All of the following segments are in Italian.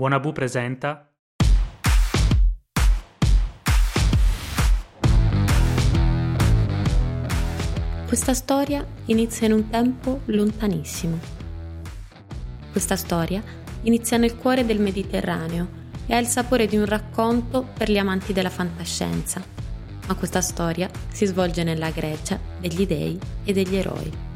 Wanabu presenta Questa storia inizia in un tempo lontanissimo. Questa storia inizia nel cuore del Mediterraneo e ha il sapore di un racconto per gli amanti della fantascienza. Ma questa storia si svolge nella Grecia degli dei e degli eroi.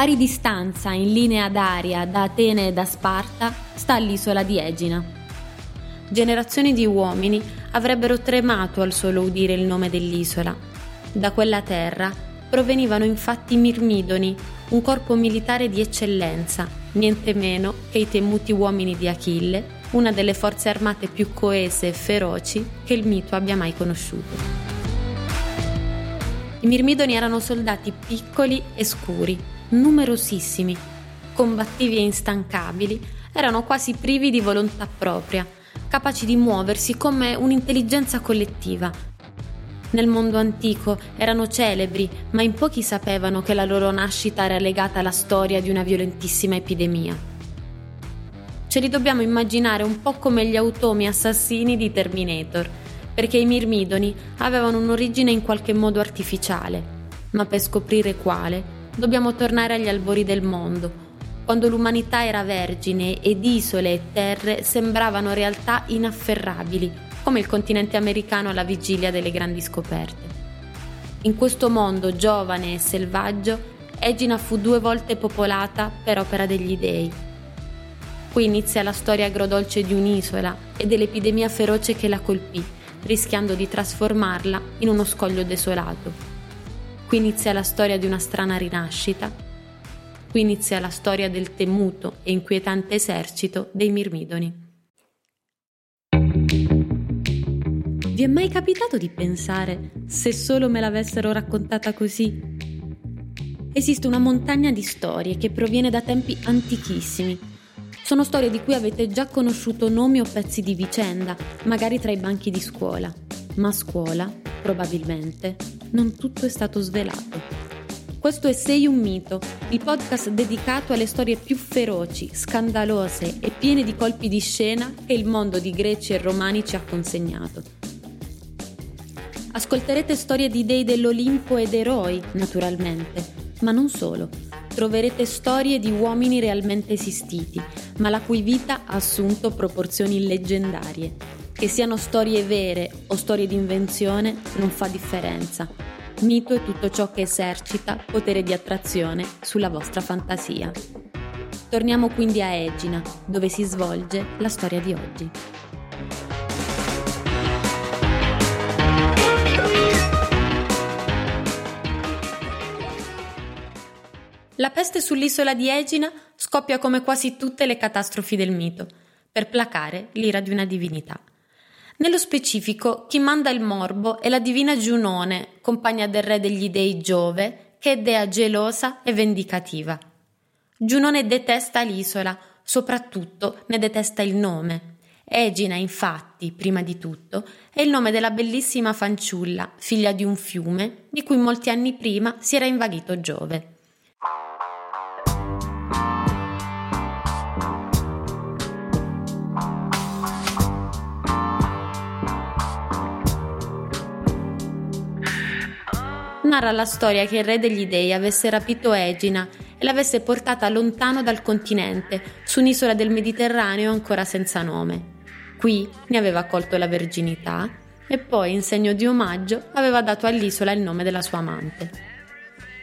Pari distanza in linea d'aria da Atene e da Sparta sta l'isola di Egina. Generazioni di uomini avrebbero tremato al solo udire il nome dell'isola. Da quella terra provenivano infatti i Mirmidoni, un corpo militare di eccellenza, niente meno che i temuti uomini di Achille, una delle forze armate più coese e feroci che il mito abbia mai conosciuto. I Mirmidoni erano soldati piccoli e scuri, numerosissimi, combattivi e instancabili, erano quasi privi di volontà propria, capaci di muoversi come un'intelligenza collettiva. Nel mondo antico erano celebri, ma in pochi sapevano che la loro nascita era legata alla storia di una violentissima epidemia. Ce li dobbiamo immaginare un po' come gli automi assassini di Terminator, perché i mirmidoni avevano un'origine in qualche modo artificiale, ma per scoprire quale dobbiamo tornare agli albori del mondo, quando l'umanità era vergine ed isole e terre sembravano realtà inafferrabili, come il continente americano alla vigilia delle grandi scoperte. In questo mondo giovane e selvaggio, Egina fu due volte popolata per opera degli dei. Qui inizia la storia agrodolce di un'isola e dell'epidemia feroce che la colpì, rischiando di trasformarla in uno scoglio desolato. Qui inizia la storia di una strana rinascita. Qui inizia la storia del temuto e inquietante esercito dei Mirmidoni. Vi è mai capitato di pensare se solo me l'avessero raccontata così? Esiste una montagna di storie che proviene da tempi antichissimi. Sono storie di cui avete già conosciuto nomi o pezzi di vicenda, magari tra i banchi di scuola. Ma scuola, probabilmente, non tutto è stato svelato. Questo è Sei un mito, il podcast dedicato alle storie più feroci, scandalose e piene di colpi di scena che il mondo di greci e romani ci ha consegnato. Ascolterete storie di dei dell'Olimpo ed eroi, naturalmente, ma non solo. Troverete storie di uomini realmente esistiti, ma la cui vita ha assunto proporzioni leggendarie. Che siano storie vere o storie di invenzione non fa differenza Mito è tutto ciò che esercita potere di attrazione sulla vostra fantasia. Torniamo quindi a Egina, dove si svolge la storia di oggi. La peste sull'isola di Egina scoppia come quasi tutte le catastrofi del mito, per placare l'ira di una divinità. Nello specifico, chi manda il morbo è la divina Giunone, compagna del re degli dei Giove, che è dea gelosa e vendicativa. Giunone detesta l'isola, soprattutto ne detesta il nome. Egina, infatti, prima di tutto, è il nome della bellissima fanciulla, figlia di un fiume, di cui molti anni prima si era invaghito Giove. Narra la storia che il re degli dei avesse rapito Egina e l'avesse portata lontano dal continente, su un'isola del Mediterraneo ancora senza nome. Qui ne aveva accolto la verginità e poi, in segno di omaggio, aveva dato all'isola il nome della sua amante.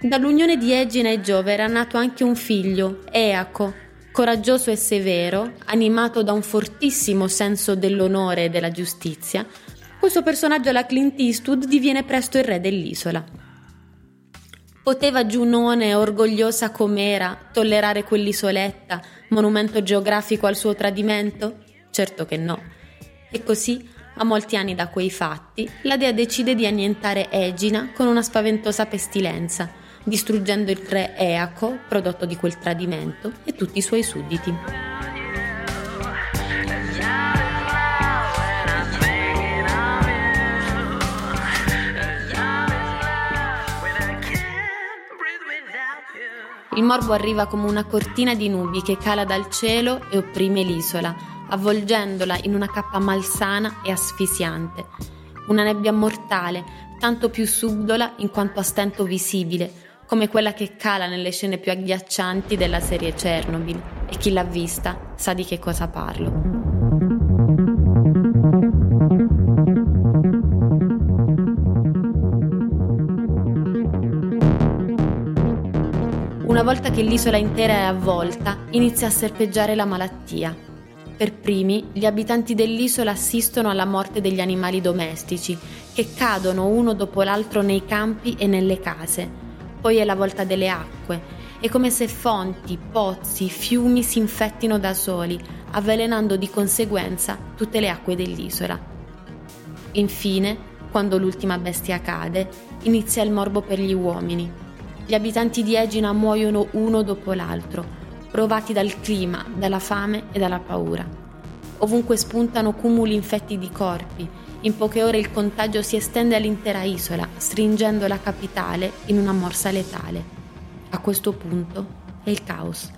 Dall'unione di Egina e Giove era nato anche un figlio, Eaco, coraggioso e severo, animato da un fortissimo senso dell'onore e della giustizia. Questo personaggio alla Clint Eastwood diviene presto il re dell'isola. Poteva Giunone, orgogliosa com'era, tollerare quell'isoletta, monumento geografico al suo tradimento? Certo che no. E così, a molti anni da quei fatti, la dea decide di annientare Egina con una spaventosa pestilenza, distruggendo il re Eaco, prodotto di quel tradimento, e tutti i suoi sudditi. Il morbo arriva come una cortina di nubi che cala dal cielo e opprime l'isola, avvolgendola in una cappa malsana e asfissiante. Una nebbia mortale, tanto più subdola in quanto a stento visibile, come quella che cala nelle scene più agghiaccianti della serie Chernobyl, e chi l'ha vista sa di che cosa parlo. Volta che l'isola intera è avvolta, inizia a serpeggiare la malattia. Per primi, gli abitanti dell'isola assistono alla morte degli animali domestici, che cadono uno dopo l'altro nei campi e nelle case. Poi è la volta delle acque. È come se fonti, pozzi, fiumi si infettino da soli, avvelenando di conseguenza tutte le acque dell'isola. Infine, quando l'ultima bestia cade, inizia il morbo per gli uomini gli abitanti di Egina muoiono uno dopo l'altro, provati dal clima, dalla fame e dalla paura. Ovunque spuntano cumuli infetti di corpi. In poche ore il contagio si estende all'intera isola, stringendo la capitale in una morsa letale. A questo punto è il caos.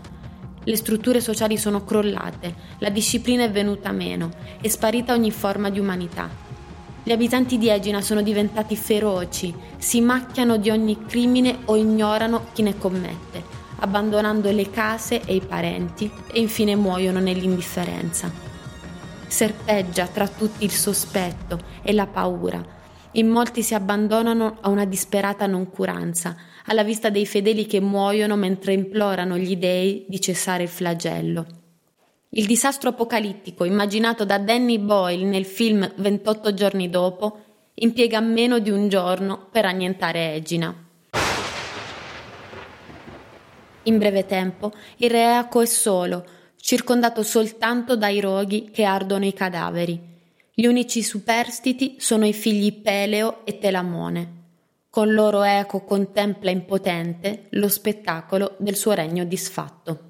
Le strutture sociali sono crollate, la disciplina è venuta meno, è sparita ogni forma di umanità. Gli abitanti di Egina sono diventati feroci, si macchiano di ogni crimine o ignorano chi ne commette, abbandonando le case e i parenti e infine muoiono nell'indifferenza. Serpeggia tra tutti il sospetto e la paura. In molti si abbandonano a una disperata noncuranza, alla vista dei fedeli che muoiono mentre implorano gli dei di cessare il flagello. Il disastro apocalittico immaginato da Danny Boyle nel film 28 giorni dopo impiega meno di un giorno per annientare Egina. In breve tempo il re Eaco è solo, circondato soltanto dai roghi che ardono i cadaveri. Gli unici superstiti sono i figli Peleo e Telamone. Con loro Eaco contempla impotente lo spettacolo del suo regno disfatto.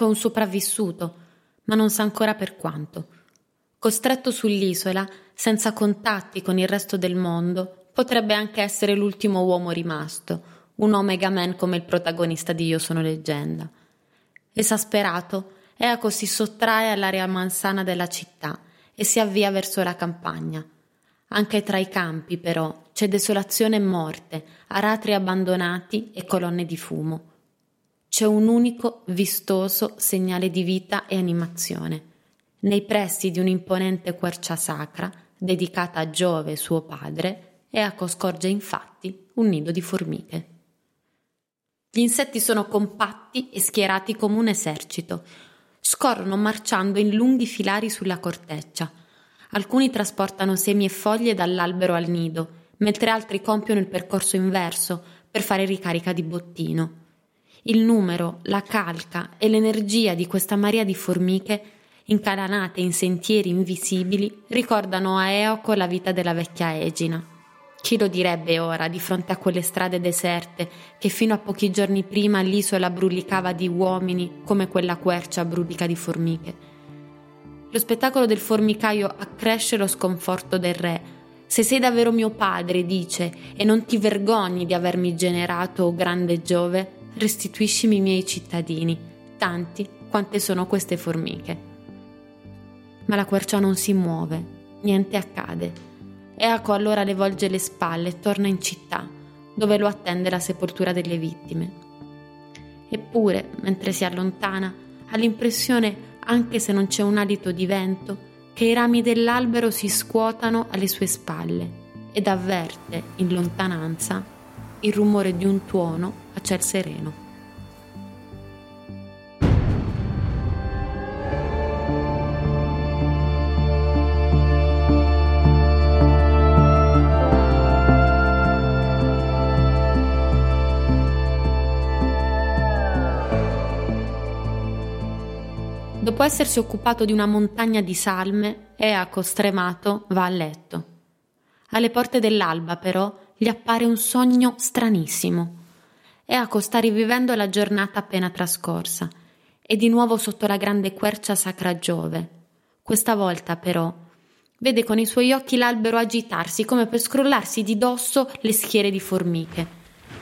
Eoco è un sopravvissuto, ma non sa ancora per quanto. Costretto sull'isola, senza contatti con il resto del mondo, potrebbe anche essere l'ultimo uomo rimasto, un Omega Man come il protagonista di Io sono leggenda. Esasperato, Eaco si sottrae all'area mansana della città e si avvia verso la campagna. Anche tra i campi, però, c'è desolazione e morte, aratri abbandonati e colonne di fumo c'è un unico vistoso segnale di vita e animazione. Nei pressi di un'imponente quercia sacra, dedicata a Giove, suo padre, Eaco scorge infatti un nido di formiche. Gli insetti sono compatti e schierati come un esercito. Scorrono marciando in lunghi filari sulla corteccia. Alcuni trasportano semi e foglie dall'albero al nido, mentre altri compiono il percorso inverso per fare ricarica di bottino. Il numero, la calca e l'energia di questa marea di formiche, incalanate in sentieri invisibili, ricordano a Eoco la vita della vecchia Egina. Chi lo direbbe ora di fronte a quelle strade deserte che fino a pochi giorni prima l'isola brulicava di uomini come quella quercia brulica di formiche? Lo spettacolo del formicaio accresce lo sconforto del re. Se sei davvero mio padre, dice, e non ti vergogni di avermi generato, o grande Giove, restituiscimi i miei cittadini, tanti quante sono queste formiche. Ma la quercia non si muove, niente accade. Eaco allora le volge le spalle e torna in città, dove lo attende la sepoltura delle vittime. Eppure, mentre si allontana, ha l'impressione, anche se non c'è un alito di vento, che i rami dell'albero si scuotano alle sue spalle ed avverte in lontananza il rumore di un tuono a ciel sereno. Dopo essersi occupato di una montagna di salme, Eaco stremato va a letto. Alle porte dell'alba, però, gli appare un sogno stranissimo. Eaco sta rivivendo la giornata appena trascorsa. È di nuovo sotto la grande quercia sacra Giove. Questa volta, però, vede con i suoi occhi l'albero agitarsi come per scrollarsi di dosso le schiere di formiche.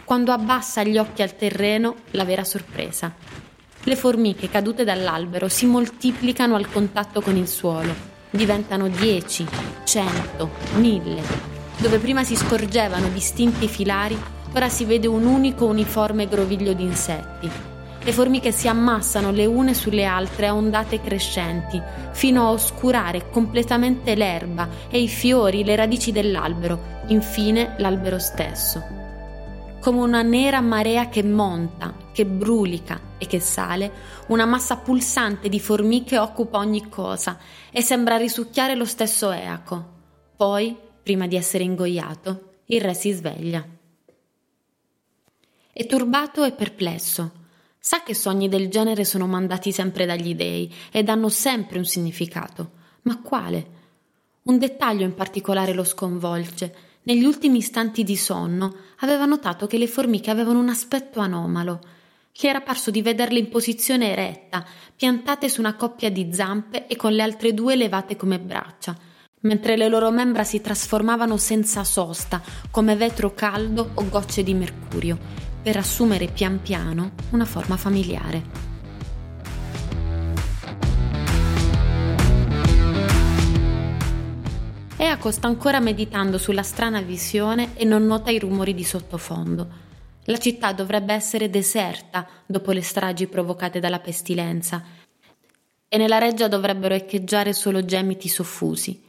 Quando abbassa gli occhi al terreno, la vera sorpresa. Le formiche cadute dall'albero si moltiplicano al contatto con il suolo. Diventano dieci, cento, mille. Dove prima si scorgevano distinti filari, Ora si vede un unico uniforme groviglio di insetti. Le formiche si ammassano le une sulle altre a ondate crescenti, fino a oscurare completamente l'erba e i fiori, le radici dell'albero, infine l'albero stesso. Come una nera marea che monta, che brulica e che sale, una massa pulsante di formiche occupa ogni cosa e sembra risucchiare lo stesso eaco. Poi, prima di essere ingoiato, il re si sveglia. È turbato e perplesso. Sa che sogni del genere sono mandati sempre dagli dei ed hanno sempre un significato. Ma quale? Un dettaglio in particolare lo sconvolge. Negli ultimi istanti di sonno aveva notato che le formiche avevano un aspetto anomalo. Gli era parso di vederle in posizione eretta, piantate su una coppia di zampe e con le altre due levate come braccia, mentre le loro membra si trasformavano senza sosta, come vetro caldo o gocce di mercurio, per assumere pian piano una forma familiare. Eaco sta ancora meditando sulla strana visione e non nota i rumori di sottofondo. La città dovrebbe essere deserta dopo le stragi provocate dalla pestilenza e nella reggia dovrebbero echeggiare solo gemiti soffusi.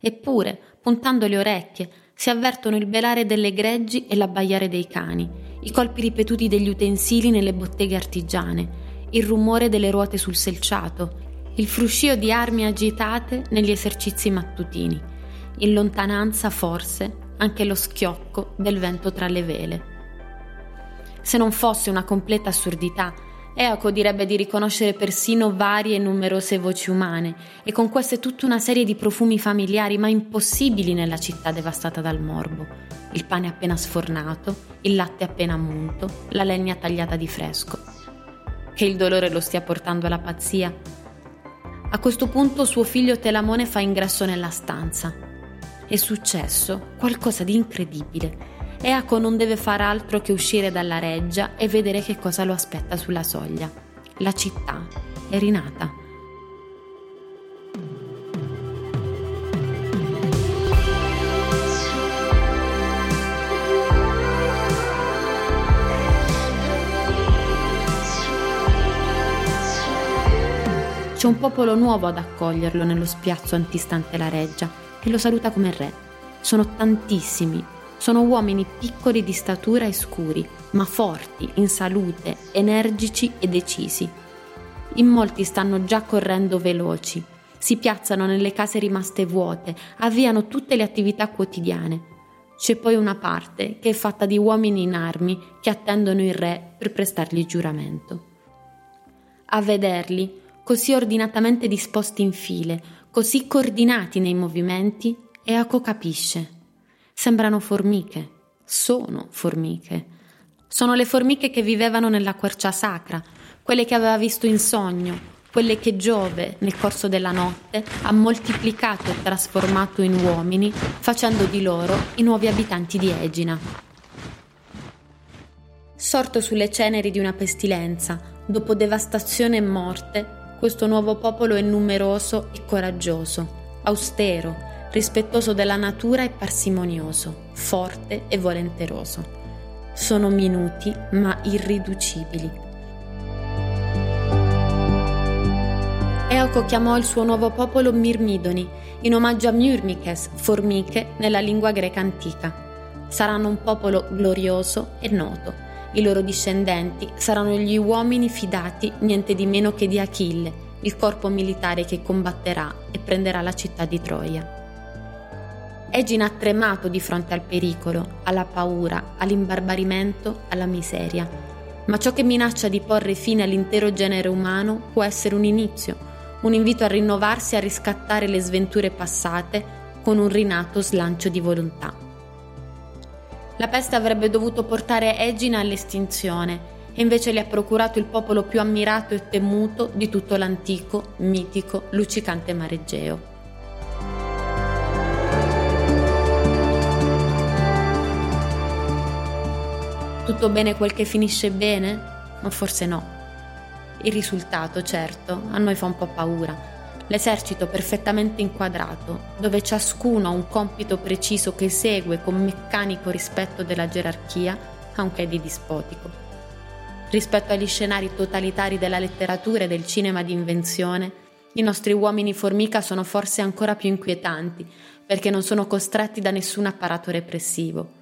Eppure, puntando le orecchie, si avvertono il belare delle greggi e l'abbaiare dei cani i colpi ripetuti degli utensili nelle botteghe artigiane, il rumore delle ruote sul selciato, il fruscio di armi agitate negli esercizi mattutini, in lontananza forse anche lo schiocco del vento tra le vele. Se non fosse una completa assurdità, Eaco direbbe di riconoscere persino varie e numerose voci umane, e con queste tutta una serie di profumi familiari ma impossibili nella città devastata dal morbo il pane appena sfornato, il latte appena munto, la legna tagliata di fresco. Che il dolore lo stia portando alla pazzia. A questo punto suo figlio Telamone fa ingresso nella stanza. È successo qualcosa di incredibile. Eaco non deve far altro che uscire dalla reggia e vedere che cosa lo aspetta sulla soglia. La città è rinata. C'è un popolo nuovo ad accoglierlo nello spiazzo antistante la reggia e lo saluta come re. Sono tantissimi, sono uomini piccoli di statura e scuri, ma forti, in salute, energici e decisi. In molti stanno già correndo veloci, si piazzano nelle case rimaste vuote, avviano tutte le attività quotidiane. C'è poi una parte che è fatta di uomini in armi che attendono il re per prestargli giuramento. A vederli, così ordinatamente disposti in file, così coordinati nei movimenti, Eaco capisce. Sembrano formiche. Sono formiche. Sono le formiche che vivevano nella quercia sacra, quelle che aveva visto in sogno, quelle che Giove, nel corso della notte, ha moltiplicato e trasformato in uomini, facendo di loro i nuovi abitanti di Egina. Sorto sulle ceneri di una pestilenza, dopo devastazione e morte, questo nuovo popolo è numeroso e coraggioso, austero, rispettoso della natura e parsimonioso, forte e volenteroso. Sono minuti ma irriducibili. Eoco chiamò il suo nuovo popolo Mirmidoni, in omaggio a Myrmikes, formiche, nella lingua greca antica. Saranno un popolo glorioso e noto i loro discendenti saranno gli uomini fidati niente di meno che di Achille, il corpo militare che combatterà e prenderà la città di Troia. Egina ha tremato di fronte al pericolo, alla paura, all'imbarbarimento, alla miseria. Ma ciò che minaccia di porre fine all'intero genere umano può essere un inizio, un invito a rinnovarsi e a riscattare le sventure passate con un rinato slancio di volontà. La peste avrebbe dovuto portare Egina all'estinzione e invece le ha procurato il popolo più ammirato e temuto di tutto l'antico, mitico, luccicante Maregeo. Tutto bene quel che finisce bene? Ma forse no. Il risultato, certo, a noi fa un po' paura. L'esercito perfettamente inquadrato, dove ciascuno ha un compito preciso che segue con meccanico rispetto della gerarchia, ha un che di dispotico. Rispetto agli scenari totalitari della letteratura e del cinema di invenzione, i nostri uomini formica sono forse ancora più inquietanti, perché non sono costretti da nessun apparato repressivo.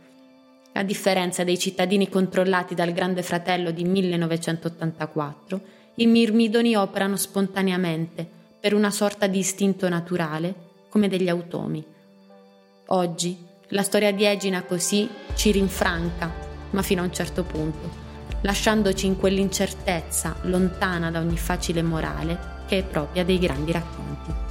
A differenza dei cittadini controllati dal Grande Fratello di 1984, i mirmidoni operano spontaneamente, per una sorta di istinto naturale, come degli automi. Oggi la storia di Egina così ci rinfranca, ma fino a un certo punto, lasciandoci in quell'incertezza lontana da ogni facile morale che è propria dei grandi racconti.